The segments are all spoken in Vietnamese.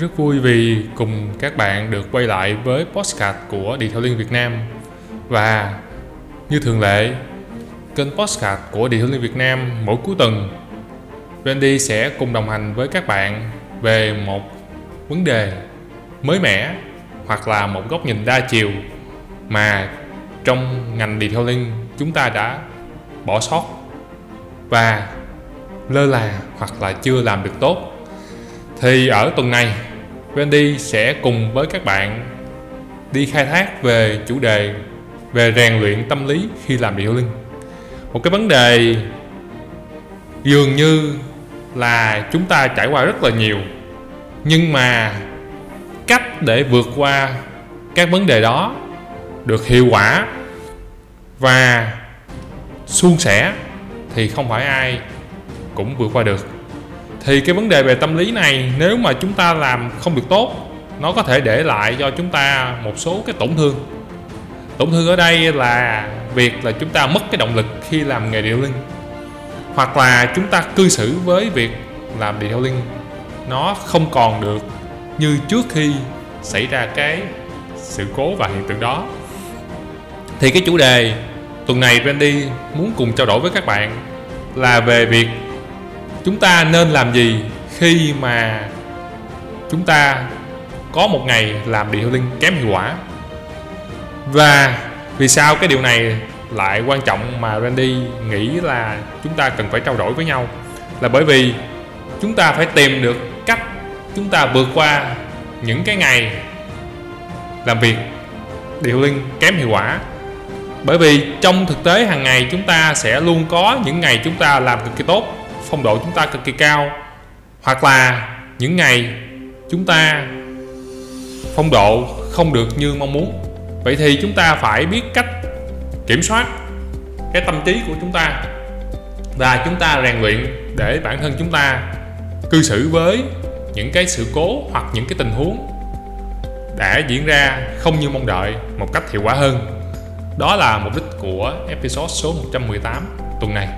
rất vui vì cùng các bạn được quay lại với postcard của Đi Theo Liên Việt Nam. Và như thường lệ, kênh postcard của Đi Theo Liên Việt Nam mỗi cuối tuần Randy sẽ cùng đồng hành với các bạn về một vấn đề mới mẻ hoặc là một góc nhìn đa chiều mà trong ngành Đi chúng ta đã bỏ sót và lơ là hoặc là chưa làm được tốt. Thì ở tuần này Wendy sẽ cùng với các bạn đi khai thác về chủ đề về rèn luyện tâm lý khi làm điều linh. Một cái vấn đề dường như là chúng ta trải qua rất là nhiều, nhưng mà cách để vượt qua các vấn đề đó được hiệu quả và suôn sẻ thì không phải ai cũng vượt qua được thì cái vấn đề về tâm lý này, nếu mà chúng ta làm không được tốt, nó có thể để lại cho chúng ta một số cái tổn thương. Tổn thương ở đây là việc là chúng ta mất cái động lực khi làm nghề điều linh hoặc là chúng ta cư xử với việc làm điều linh nó không còn được như trước khi xảy ra cái sự cố và hiện tượng đó. Thì cái chủ đề tuần này, Randy, muốn cùng trao đổi với các bạn là về việc chúng ta nên làm gì khi mà chúng ta có một ngày làm điều linh kém hiệu quả? Và vì sao cái điều này lại quan trọng mà Randy nghĩ là chúng ta cần phải trao đổi với nhau? Là bởi vì chúng ta phải tìm được cách chúng ta vượt qua những cái ngày làm việc điều linh kém hiệu quả. Bởi vì trong thực tế hàng ngày chúng ta sẽ luôn có những ngày chúng ta làm cực kỳ tốt phong độ chúng ta cực kỳ cao. Hoặc là những ngày chúng ta phong độ không được như mong muốn. Vậy thì chúng ta phải biết cách kiểm soát cái tâm trí của chúng ta. Và chúng ta rèn luyện để bản thân chúng ta cư xử với những cái sự cố hoặc những cái tình huống đã diễn ra không như mong đợi một cách hiệu quả hơn. Đó là mục đích của episode số 118 tuần này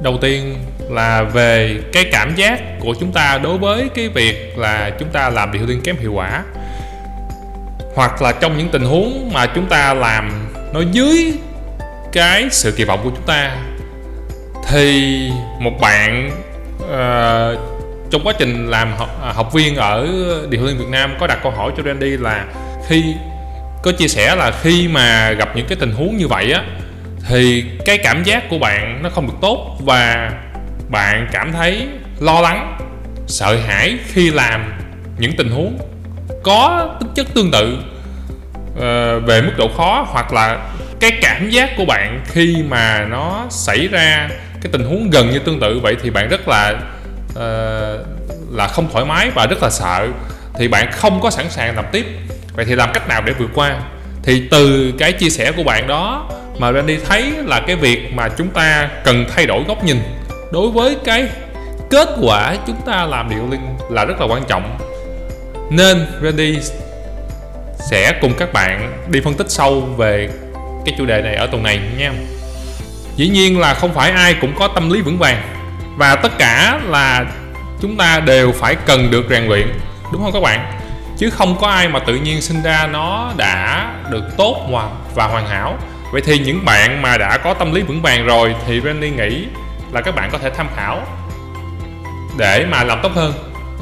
đầu tiên là về cái cảm giác của chúng ta đối với cái việc là chúng ta làm điều tiên kém hiệu quả. Hoặc là trong những tình huống mà chúng ta làm nó dưới cái sự kỳ vọng của chúng ta thì một bạn uh, trong quá trình làm học, à, học viên ở điều liên Việt Nam có đặt câu hỏi cho Randy là khi có chia sẻ là khi mà gặp những cái tình huống như vậy á thì cái cảm giác của bạn nó không được tốt và bạn cảm thấy lo lắng sợ hãi khi làm những tình huống có tính chất tương tự uh, về mức độ khó hoặc là cái cảm giác của bạn khi mà nó xảy ra cái tình huống gần như tương tự vậy thì bạn rất là uh, là không thoải mái và rất là sợ. Thì bạn không có sẵn sàng làm tiếp. Vậy thì làm cách nào để vượt qua? Thì từ cái chia sẻ của bạn đó mà Randy thấy là cái việc mà chúng ta cần thay đổi góc nhìn đối với cái kết quả chúng ta làm điều linh là rất là quan trọng. Nên Randy sẽ cùng các bạn đi phân tích sâu về cái chủ đề này ở tuần này nha. Dĩ nhiên là không phải ai cũng có tâm lý vững vàng. Và tất cả là chúng ta đều phải cần được rèn luyện, đúng không các bạn? Chứ không có ai mà tự nhiên sinh ra nó đã được tốt và hoàn hảo vậy thì những bạn mà đã có tâm lý vững vàng rồi thì Randy nghĩ là các bạn có thể tham khảo để mà làm tốt hơn.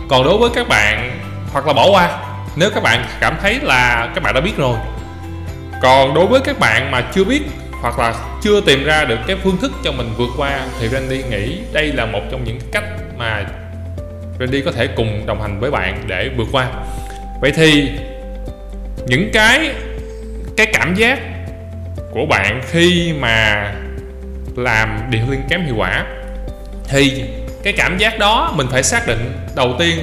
Còn đối với các bạn hoặc là bỏ qua, nếu các bạn cảm thấy là các bạn đã biết rồi. Còn đối với các bạn mà chưa biết hoặc là chưa tìm ra được cái phương thức cho mình vượt qua thì Randy nghĩ đây là một trong những cách mà Randy có thể cùng đồng hành với bạn để vượt qua. Vậy thì những cái cái cảm giác của bạn khi mà làm điện liên kém hiệu quả, thì cái cảm giác đó mình phải xác định đầu tiên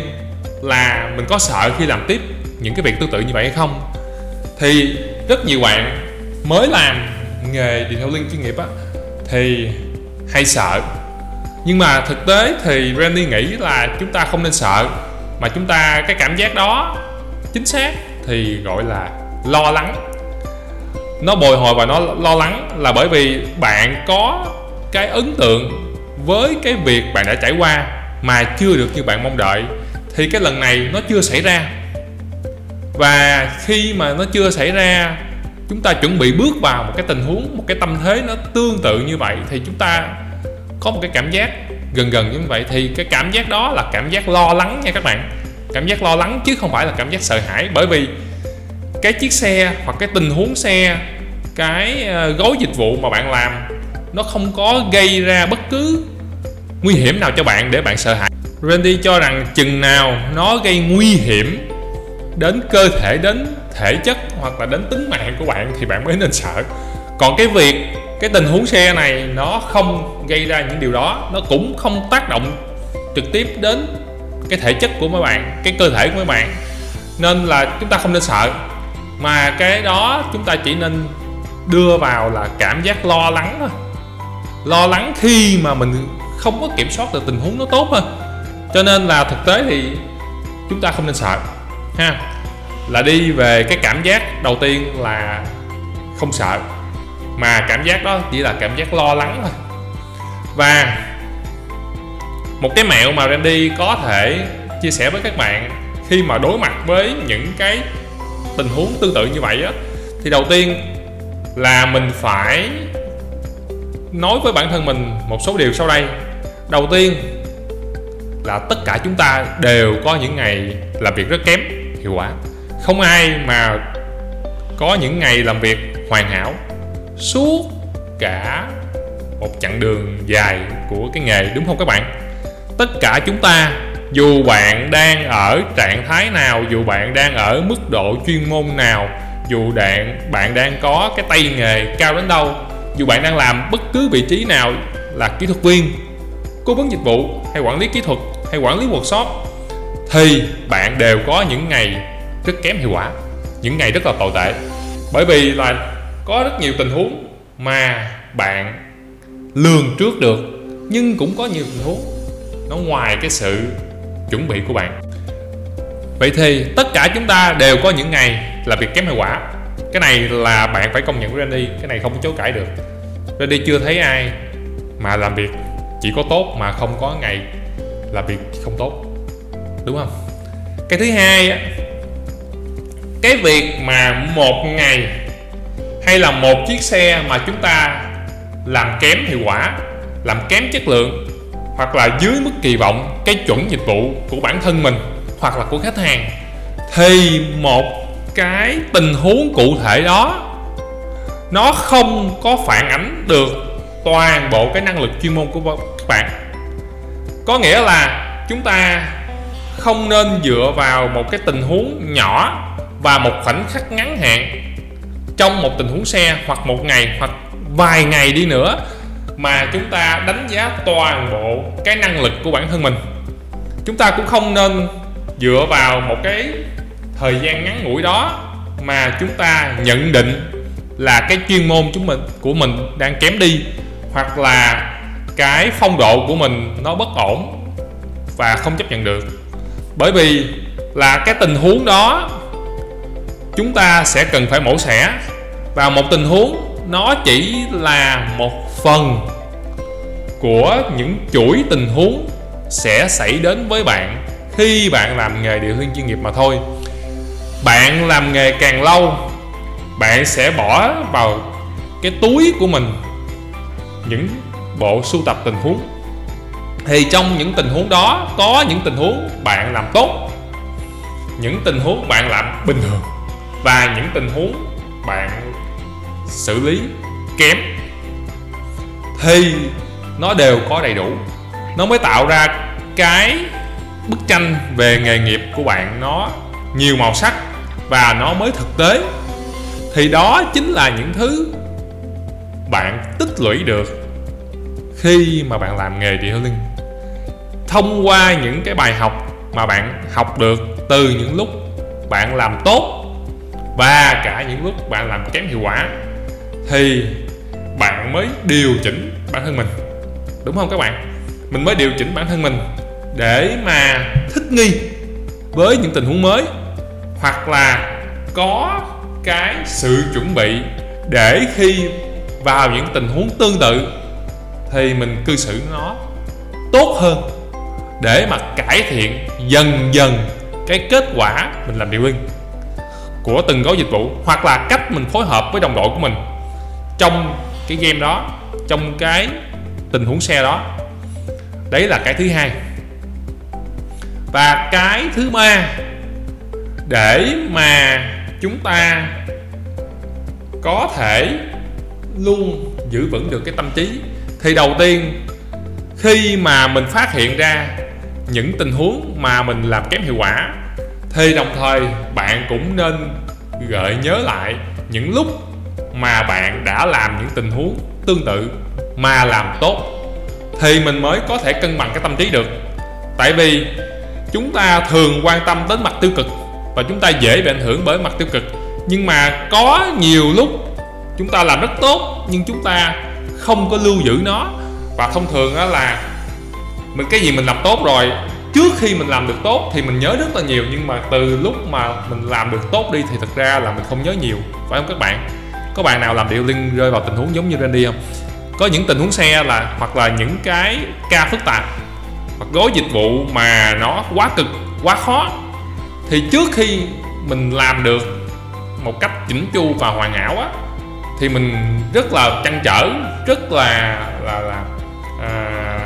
là mình có sợ khi làm tiếp những cái việc tương tự như vậy hay không. Thì rất nhiều bạn mới làm nghề điện thoại liên chuyên nghiệp á, thì hay sợ. Nhưng mà thực tế thì Randy nghĩ là chúng ta không nên sợ, mà chúng ta cái cảm giác đó chính xác thì gọi là lo lắng nó bồi hồi và nó lo lắng là bởi vì bạn có cái ấn tượng với cái việc bạn đã trải qua mà chưa được như bạn mong đợi, thì cái lần này nó chưa xảy ra. Và khi mà nó chưa xảy ra, chúng ta chuẩn bị bước vào một cái tình huống, một cái tâm thế nó tương tự như vậy, thì chúng ta có một cái cảm giác gần gần như vậy. Thì cái cảm giác đó là cảm giác lo lắng nha các bạn. Cảm giác lo lắng chứ không phải là cảm giác sợ hãi, bởi vì cái chiếc xe hoặc cái tình huống xe, cái ờ, gói dịch vụ mà bạn làm, nó không có gây ra bất cứ nguy hiểm nào cho bạn để bạn sợ hãi. Randy cho rằng chừng nào nó gây nguy hiểm đến cơ thể, đến thể chất hoặc là đến tính mạng của bạn thì bạn mới nên sợ. Còn cái việc, cái tình huống xe này nó không gây ra những điều đó, nó cũng không tác động trực tiếp đến cái thể chất của mấy bạn, cái cơ thể của mấy bạn. Nên là chúng ta không nên sợ mà cái đó chúng ta chỉ nên đưa vào là cảm giác lo lắng thôi. Lo lắng khi mà mình không có kiểm soát được tình huống nó tốt hơn cho nên là thực tế thì chúng ta không nên sợ, ha. Là đi về cái cảm giác đầu tiên là không sợ, mà cảm giác đó chỉ là cảm giác lo lắng thôi. Và một cái mẹo mà Randy có thể chia sẻ với các bạn khi mà đối mặt với những cái tình huống tương tự như vậy á, thì đầu tiên là mình phải nói với bản thân mình một số điều sau đây. Đầu tiên là tất cả chúng ta đều có những ngày làm việc rất kém, hiệu quả. Không ai mà có những ngày làm việc hoàn hảo suốt cả một chặng đường dài của cái nghề, đúng không các bạn? Tất cả chúng ta dù bạn đang ở trạng thái nào, dù bạn đang ở mức độ chuyên môn nào, dù bạn bạn đang có cái tay nghề cao đến đâu, dù bạn đang làm bất cứ vị trí nào là kỹ thuật viên, cố vấn dịch vụ hay quản lý kỹ thuật hay quản lý workshop, thì bạn đều có những ngày rất kém hiệu quả, những ngày rất là tồi tệ. Bởi vì là có rất nhiều tình huống mà bạn lường trước được, nhưng cũng có nhiều tình huống nó ngoài cái sự chuẩn bị của bạn. Vậy thì tất cả chúng ta đều có những ngày làm việc kém hiệu quả. Cái này là bạn phải công nhận với Randy, cái này không có chối cãi được. Randy chưa thấy ai mà làm việc chỉ có tốt mà không có ngày làm việc không tốt. Đúng không? Cái thứ hai cái việc mà một ngày hay là một chiếc xe mà chúng ta làm kém hiệu quả, làm kém chất lượng hoặc là dưới mức kỳ vọng, cái chuẩn dịch vụ của bản thân mình, hoặc là của khách hàng, thì một cái tình huống cụ thể đó, nó không có phản ánh được toàn bộ cái năng lực chuyên môn của các bạn, có nghĩa là chúng ta không nên dựa vào một cái tình huống nhỏ và một khoảnh khắc ngắn hạn trong một tình huống xe hoặc một ngày hoặc vài ngày đi nữa mà chúng ta đánh giá toàn bộ cái năng lực của bản thân mình. Chúng ta cũng không nên dựa vào một cái thời gian ngắn ngủi đó mà chúng ta nhận định là cái chuyên môn chúng mình, của mình đang kém đi, hoặc là cái phong độ của mình nó bất ổn và không chấp nhận được. Bởi vì là cái tình huống đó, chúng ta sẽ cần phải mổ xẻ và một tình huống nó chỉ là một phần của những chuỗi tình huống sẽ xảy đến với bạn khi bạn làm nghề điều khiển chuyên nghiệp mà thôi. Bạn làm nghề càng lâu, bạn sẽ bỏ vào cái túi của mình những bộ sưu tập tình huống. Thì trong những tình huống đó, có những tình huống bạn làm tốt, những tình huống bạn làm bình thường và những tình huống bạn xử lý, kém. Thì nó đều có đầy đủ. Nó mới tạo ra cái bức tranh về nghề nghiệp của bạn nó nhiều màu sắc và nó mới thực tế. Thì đó chính là những thứ bạn tích lũy được khi mà bạn làm nghề detailing thông qua những cái bài học mà bạn học được từ những lúc bạn làm tốt và cả những lúc bạn làm kém hiệu quả thì bạn mới điều chỉnh bản thân mình. Đúng không các bạn? Mình mới điều chỉnh bản thân mình để mà thích nghi với những tình huống mới, hoặc là có cái sự chuẩn bị để khi vào những tình huống tương tự thì mình cư xử nó tốt hơn để mà cải thiện dần dần cái kết quả mình làm điều viên của từng gói dịch vụ, hoặc là cách mình phối hợp với đồng đội của mình trong cái game đó, trong cái tình huống xe đó. Đấy là cái thứ hai. Và cái thứ ba, để mà chúng ta có thể luôn giữ vững được cái tâm trí, thì đầu tiên, khi mà mình phát hiện ra những tình huống mà mình làm kém hiệu quả, thì đồng thời bạn cũng nên gợi nhớ lại những lúc mà bạn đã làm những tình huống tương tự mà làm tốt, thì mình mới có thể cân bằng cái tâm trí được. Tại vì chúng ta thường quan tâm đến mặt tiêu cực và chúng ta dễ bị ảnh hưởng bởi mặt tiêu cực. Nhưng mà có nhiều lúc chúng ta làm rất tốt nhưng chúng ta không có lưu giữ nó. Và thông thường đó là mình, cái gì mình làm tốt rồi, trước khi mình làm được tốt thì mình nhớ rất là nhiều. Nhưng mà từ lúc mà mình làm được tốt đi thì thật ra là mình không nhớ nhiều, phải không các bạn? Có bạn nào làm điệu linh rơi vào tình huống giống như Randy không? Có những tình huống xe là hoặc là những cái ca phức tạp hoặc gói dịch vụ mà nó quá cực quá khó. Thì trước khi mình làm được một cách chỉnh chu và hoàn hảo á thì mình rất là chăn trở rất là là là à,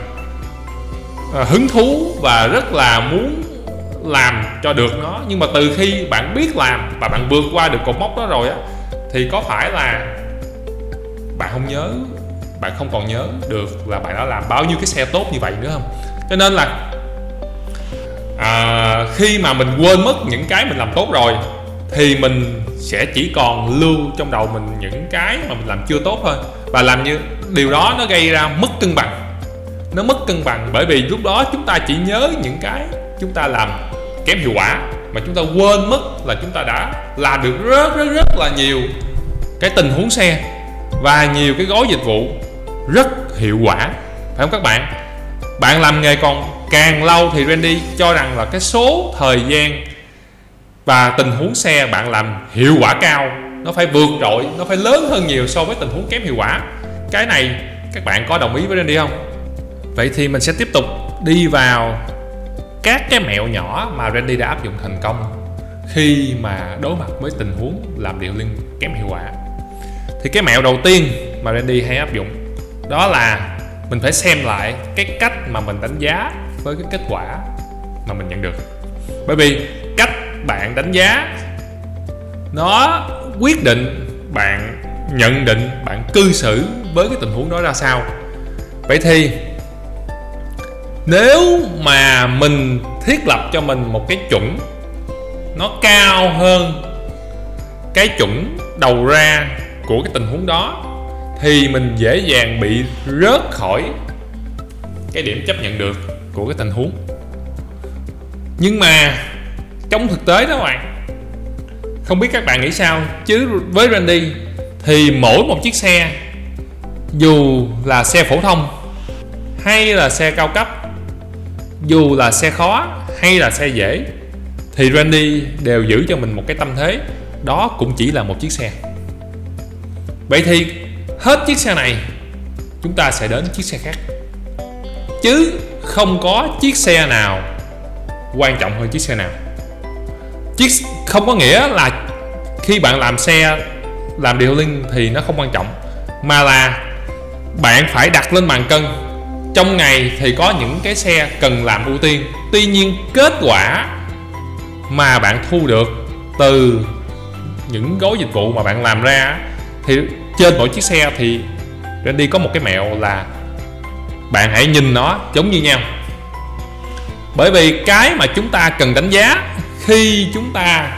à, hứng thú và rất là muốn làm cho được nó. Nhưng mà từ khi bạn biết làm và bạn vượt qua được cột mốc đó rồi á thì có phải là bạn không nhớ bạn không còn nhớ được là bạn đã làm bao nhiêu cái xe tốt như vậy nữa không? Cho nên là à, khi mà mình quên mất những cái mình làm tốt rồi thì mình sẽ chỉ còn lưu trong đầu mình những cái mà mình làm chưa tốt thôi. Và làm như điều đó nó gây ra mất cân bằng. Nó mất cân bằng bởi vì lúc đó chúng ta chỉ nhớ những cái chúng ta làm kém hiệu quả mà chúng ta quên mất là chúng ta đã làm được rất rất rất là nhiều cái tình huống xe và nhiều cái gói dịch vụ rất hiệu quả. Phải không các bạn? Bạn làm nghề còn càng lâu thì Randy cho rằng là cái số thời gian và tình huống xe bạn làm hiệu quả cao nó phải vượt trội, nó phải lớn hơn nhiều so với tình huống kém hiệu quả. Cái này các bạn có đồng ý với Randy không? Vậy thì mình sẽ tiếp tục đi vào các cái mẹo nhỏ mà Randy đã áp dụng thành công khi mà đối mặt với tình huống làm điệu liên kém hiệu quả. Thì cái mẹo đầu tiên mà Randy hay áp dụng đó là mình phải xem lại cái cách mà mình đánh giá với cái kết quả mà mình nhận được. Bởi vì cách bạn đánh giá nó quyết định bạn nhận định, bạn cư xử với cái tình huống đó ra sao. Vậy thì nếu mà mình thiết lập cho mình một cái chuẩn, nó cao hơn cái chuẩn đầu ra của cái tình huống đó, thì mình dễ dàng bị rớt khỏi cái điểm chấp nhận được của cái tình huống. Nhưng mà trong thực tế đó bạn, không biết các bạn nghĩ sao? Chứ với Randy thì mỗi một chiếc xe, dù là xe phổ thông hay là xe cao cấp dù là xe khó hay là xe dễ, thì Randy đều giữ cho mình một cái tâm thế. Đó cũng chỉ là một chiếc xe. Vậy thì hết chiếc xe này, chúng ta sẽ đến chiếc xe khác. Chứ không có chiếc xe nào quan trọng hơn chiếc xe nào. Chiếc không có nghĩa là khi bạn làm xe, làm điều linh thì nó không quan trọng, mà là bạn phải đặt lên bàn cân trong ngày thì có những cái xe cần làm ưu tiên. Tuy nhiên, kết quả mà bạn thu được từ những gói dịch vụ mà bạn làm ra thì trên mỗi chiếc xe thì Randy có một cái mẹo là bạn hãy nhìn nó giống như nhau. Bởi vì cái mà chúng ta cần đánh giá khi chúng ta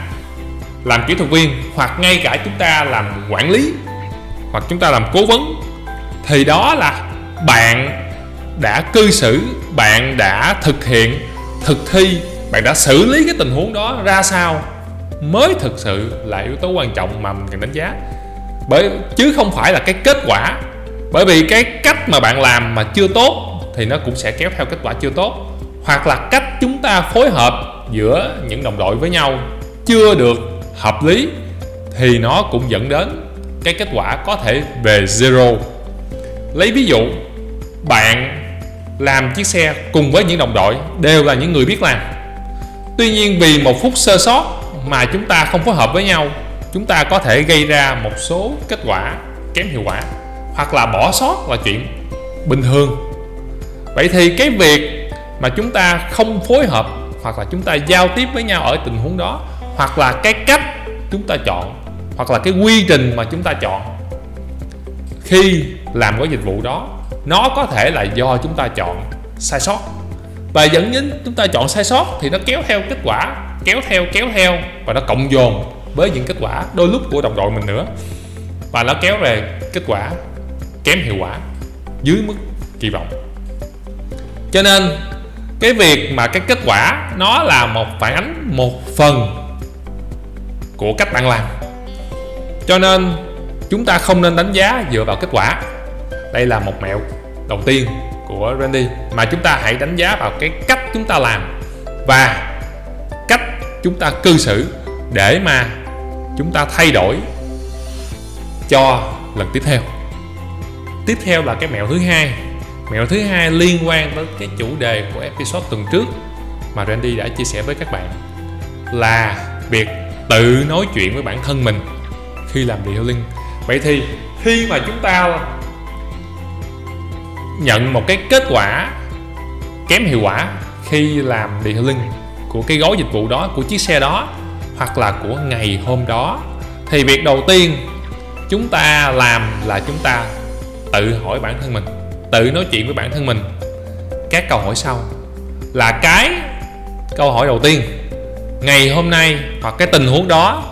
làm kỹ thuật viên hoặc ngay cả chúng ta làm quản lý hoặc chúng ta làm cố vấn thì đó là bạn đã cư xử, bạn đã thực hiện, thực thi, bạn đã xử lý cái tình huống đó ra sao mới thực sự là yếu tố quan trọng mà mình cần đánh giá. Bởi, chứ không phải là cái kết quả. Bởi vì cái cách mà bạn làm mà chưa tốt thì nó cũng sẽ kéo theo kết quả chưa tốt. Hoặc là cách chúng ta phối hợp giữa những đồng đội với nhau chưa được hợp lý thì nó cũng dẫn đến cái kết quả có thể về zero. Lấy ví dụ, bạn làm chiếc xe cùng với những đồng đội đều là những người biết làm. Tuy nhiên, vì một phút sơ sót mà chúng ta không phối hợp với nhau, chúng ta có thể gây ra một số kết quả kém hiệu quả hoặc là bỏ sót là chuyện bình thường. Vậy thì cái việc mà chúng ta không phối hợp hoặc là chúng ta giao tiếp với nhau ở tình huống đó, hoặc là cái cách chúng ta chọn, hoặc là cái quy trình mà chúng ta chọn khi làm cái dịch vụ đó nó có thể là do chúng ta chọn sai sót. Và dẫn đến chúng ta chọn sai sót thì nó kéo theo kết quả, kéo theo kéo theo và nó cộng dồn với những kết quả đôi lúc của đồng đội mình nữa. Và nó kéo về kết quả kém hiệu quả, dưới mức kỳ vọng. Cho nên, cái việc mà cái kết quả nó là một phản ánh một phần của cách bạn làm. Cho nên, chúng ta không nên đánh giá dựa vào kết quả đây là một mẹo đầu tiên của Randy mà chúng ta hãy đánh giá vào cái cách chúng ta làm và cách chúng ta cư xử để mà chúng ta thay đổi cho lần tiếp theo tiếp theo là cái mẹo thứ hai mẹo thứ hai liên quan tới cái chủ đề của episode tuần trước mà Randy đã chia sẻ với các bạn là việc tự nói chuyện với bản thân mình khi làm điều linh. vậy thì khi mà chúng ta nhận một cái kết quả kém hiệu quả khi làm detailing của cái gói dịch vụ đó, của chiếc xe đó, hoặc là của ngày hôm đó. Thì việc đầu tiên chúng ta làm là chúng ta tự hỏi bản thân mình, tự nói chuyện với bản thân mình. Các câu hỏi sau là cái câu hỏi đầu tiên. Ngày hôm nay hoặc cái tình huống đó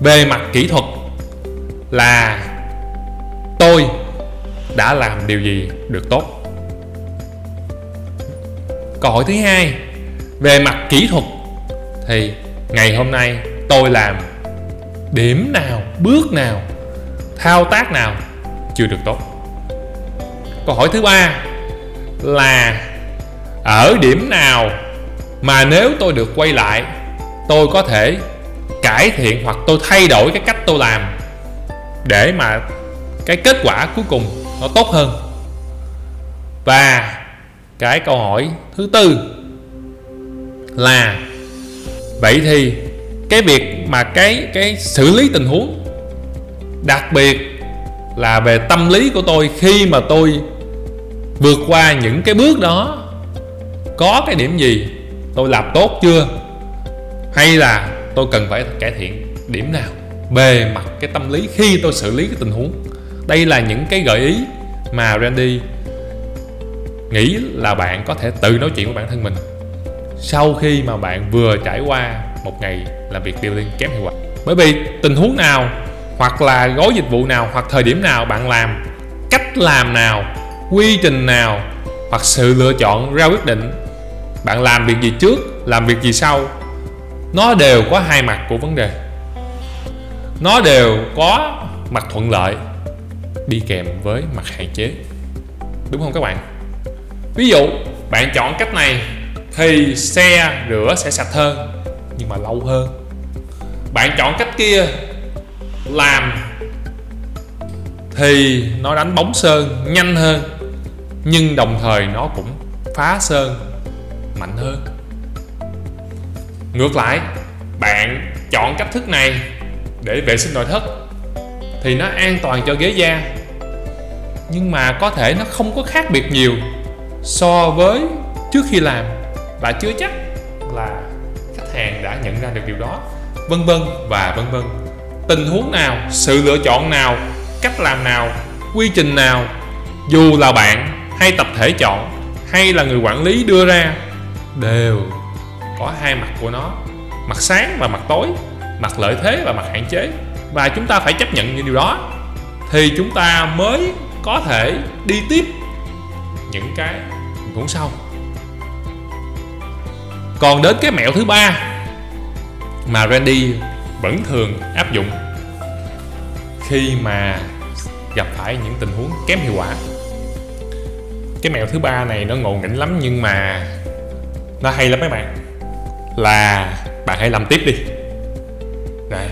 về mặt kỹ thuật là tôi đã làm điều gì được tốt. Câu hỏi thứ hai, về mặt kỹ thuật thì ngày hôm nay tôi làm điểm nào, bước nào, thao tác nào chưa được tốt? Câu hỏi thứ ba là ở điểm nào mà nếu tôi được quay lại, tôi có thể cải thiện hoặc tôi thay đổi cái cách tôi làm để mà cái kết quả cuối cùng nó tốt hơn. Và cái câu hỏi thứ tư là vậy thì cái việc mà cái cái xử lý tình huống, đặc biệt là về tâm lý của tôi khi mà tôi vượt qua những cái bước đó, có cái điểm gì tôi làm tốt chưa? Hay là tôi cần phải cải thiện điểm nào bề mặt cái tâm lý khi tôi xử lý cái tình huống? Đây là những cái gợi ý mà Randy nghĩ là bạn có thể tự nói chuyện với bản thân mình sau khi mà bạn vừa trải qua một ngày làm việc điều kém hiệu quả. Bởi vì tình huống nào hoặc là gói dịch vụ nào hoặc thời điểm nào bạn làm, cách làm nào, quy trình nào hoặc sự lựa chọn ra quyết định bạn làm việc gì trước, làm việc gì sau, nó đều có hai mặt của vấn đề. Nó đều có mặt thuận lợi đi kèm với mặt hạn chế. Đúng không các bạn? Ví dụ, bạn chọn cách này thì xe rửa sẽ sạch hơn, nhưng mà lâu hơn. Bạn chọn cách kia làm thì nó đánh bóng sơn nhanh hơn, nhưng đồng thời nó cũng phá sơn mạnh hơn. Ngược lại, bạn chọn cách thức này để vệ sinh nội thất thì nó an toàn cho ghế da. Nhưng mà có thể nó không có khác biệt nhiều so với trước khi làm và chưa chắc là khách hàng đã nhận ra được điều đó. Vân vân và vân vân. Tình huống nào, sự lựa chọn nào, cách làm nào, quy trình nào, dù là bạn hay tập thể chọn hay là người quản lý đưa ra, đều có hai mặt của nó, mặt sáng và mặt tối, mặt lợi thế và mặt hạn chế và chúng ta phải chấp nhận những điều đó. Thì chúng ta mới có thể đi tiếp những cái tình huống sau. Còn đến cái mẹo thứ ba mà Randy vẫn thường áp dụng khi mà gặp phải những tình huống kém hiệu quả. Cái mẹo thứ ba này nó ngộ nghĩnh lắm nhưng mà nó hay lắm mấy bạn. Là bạn hãy làm tiếp đi. Này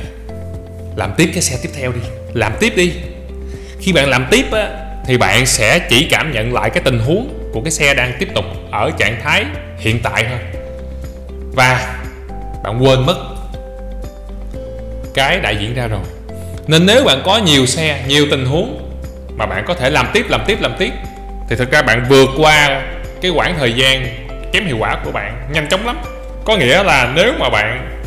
làm tiếp cái xe tiếp theo đi. Làm tiếp đi. Khi bạn làm tiếp á, thì bạn sẽ chỉ cảm nhận lại cái tình huống của cái xe đang tiếp tục ở trạng thái hiện tại thôi. Và bạn quên mất cái đã diễn ra rồi. Nên nếu bạn có nhiều xe, nhiều tình huống mà bạn có thể làm tiếp làm tiếp làm tiếp, thì thực ra bạn vượt qua cái quãng thời gian kém hiệu quả của bạn nhanh chóng lắm. Có nghĩa là nếu mà bạn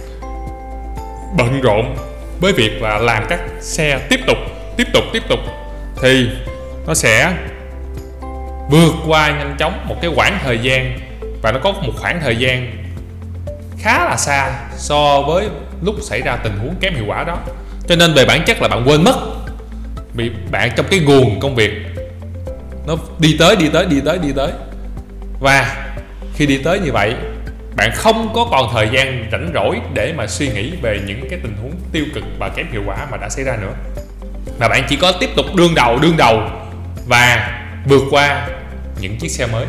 bận rộn với việc là làm các xe tiếp tục tiếp tục tiếp tục, thì nó sẽ vượt qua nhanh chóng một cái khoảng thời gian và nó có một khoảng thời gian khá là xa so với lúc xảy ra tình huống kém hiệu quả đó. Cho nên về bản chất là bạn quên mất bị bạn trong cái guồng công việc nó đi tới đi tới đi tới đi tới. Và khi đi tới như vậy bạn không có còn thời gian rảnh rỗi để mà suy nghĩ về những cái tình huống tiêu cực và kém hiệu quả mà đã xảy ra nữa. Mà bạn chỉ có tiếp tục đương đầu đương đầu và vượt qua những chiếc xe mới,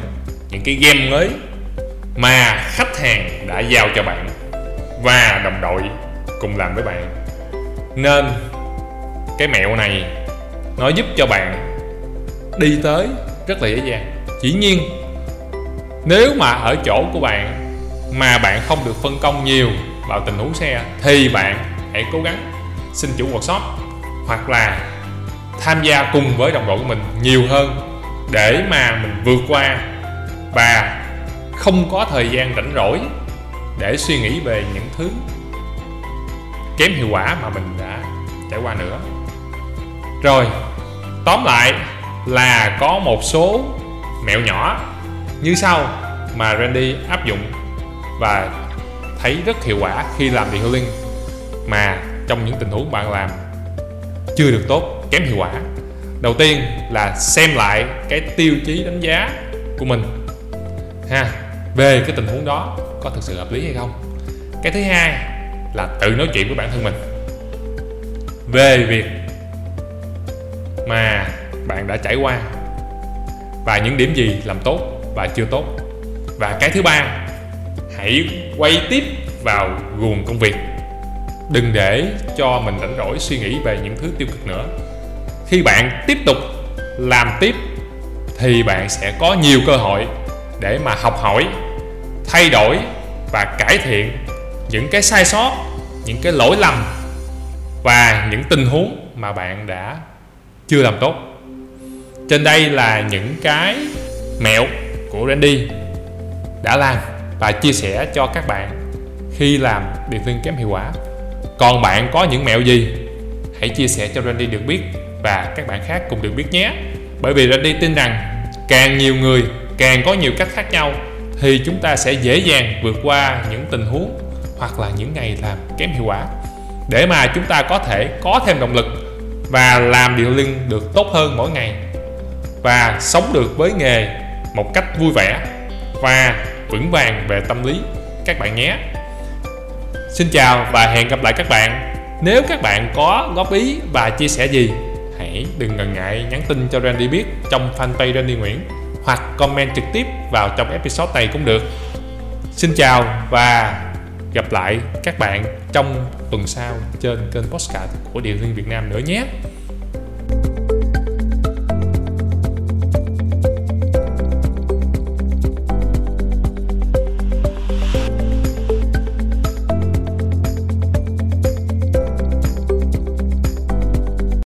những cái game mới mà khách hàng đã giao cho bạn và đồng đội cùng làm với bạn. Nên cái mẹo này nó giúp cho bạn đi tới rất là dễ dàng. Chỉ nhiên, nếu mà ở chỗ của bạn mà bạn không được phân công nhiều vào tình huống xe, thì bạn hãy cố gắng xin chủ workshop hoặc là tham gia cùng với đồng đội của mình nhiều hơn để mà mình vượt qua và không có thời gian rảnh rỗi để suy nghĩ về những thứ kém hiệu quả mà mình đã trải qua nữa. Rồi, tóm lại là có một số mẹo nhỏ như sau mà Randy áp dụng và thấy rất hiệu quả khi làm detailing mà trong những tình huống bạn làm chưa được tốt, kém hiệu quả. Đầu tiên là xem lại cái tiêu chí đánh giá của mình. Ha, về cái tình huống đó có thực sự hợp lý hay không? Cái thứ hai là tự nói chuyện với bản thân mình. Về việc mà bạn đã trải qua và những điểm gì làm tốt và chưa tốt. Và cái thứ ba hãy quay tiếp vào guồng công việc. Đừng để cho mình rảnh rỗi suy nghĩ về những thứ tiêu cực nữa. Khi bạn tiếp tục làm tiếp, thì bạn sẽ có nhiều cơ hội để mà học hỏi, thay đổi và cải thiện những cái sai sót, những cái lỗi lầm và những tình huống mà bạn đã chưa làm tốt. Trên đây là những cái mẹo của Randy đã làm và chia sẻ cho các bạn khi làm điện thương kém hiệu quả. Còn bạn có những mẹo gì? Hãy chia sẻ cho Randy được biết và các bạn khác cùng được biết nhé. Bởi vì Randy tin rằng càng nhiều người, càng có nhiều cách khác nhau thì chúng ta sẽ dễ dàng vượt qua những tình huống hoặc là những ngày làm kém hiệu quả. Để mà chúng ta có thể có thêm động lực và làm điều linh được tốt hơn mỗi ngày và sống được với nghề một cách vui vẻ và vững vàng về tâm lý. Các bạn nhé. Xin chào và hẹn gặp lại các bạn. Nếu các bạn có góp ý và chia sẻ gì, hãy đừng ngần ngại nhắn tin cho Randy biết trong fanpage Randy Nguyễn, hoặc comment trực tiếp vào trong episode này cũng được. Xin chào và gặp lại các bạn trong tuần sau trên kênh podcast của Địa Liên Việt Nam nữa nhé.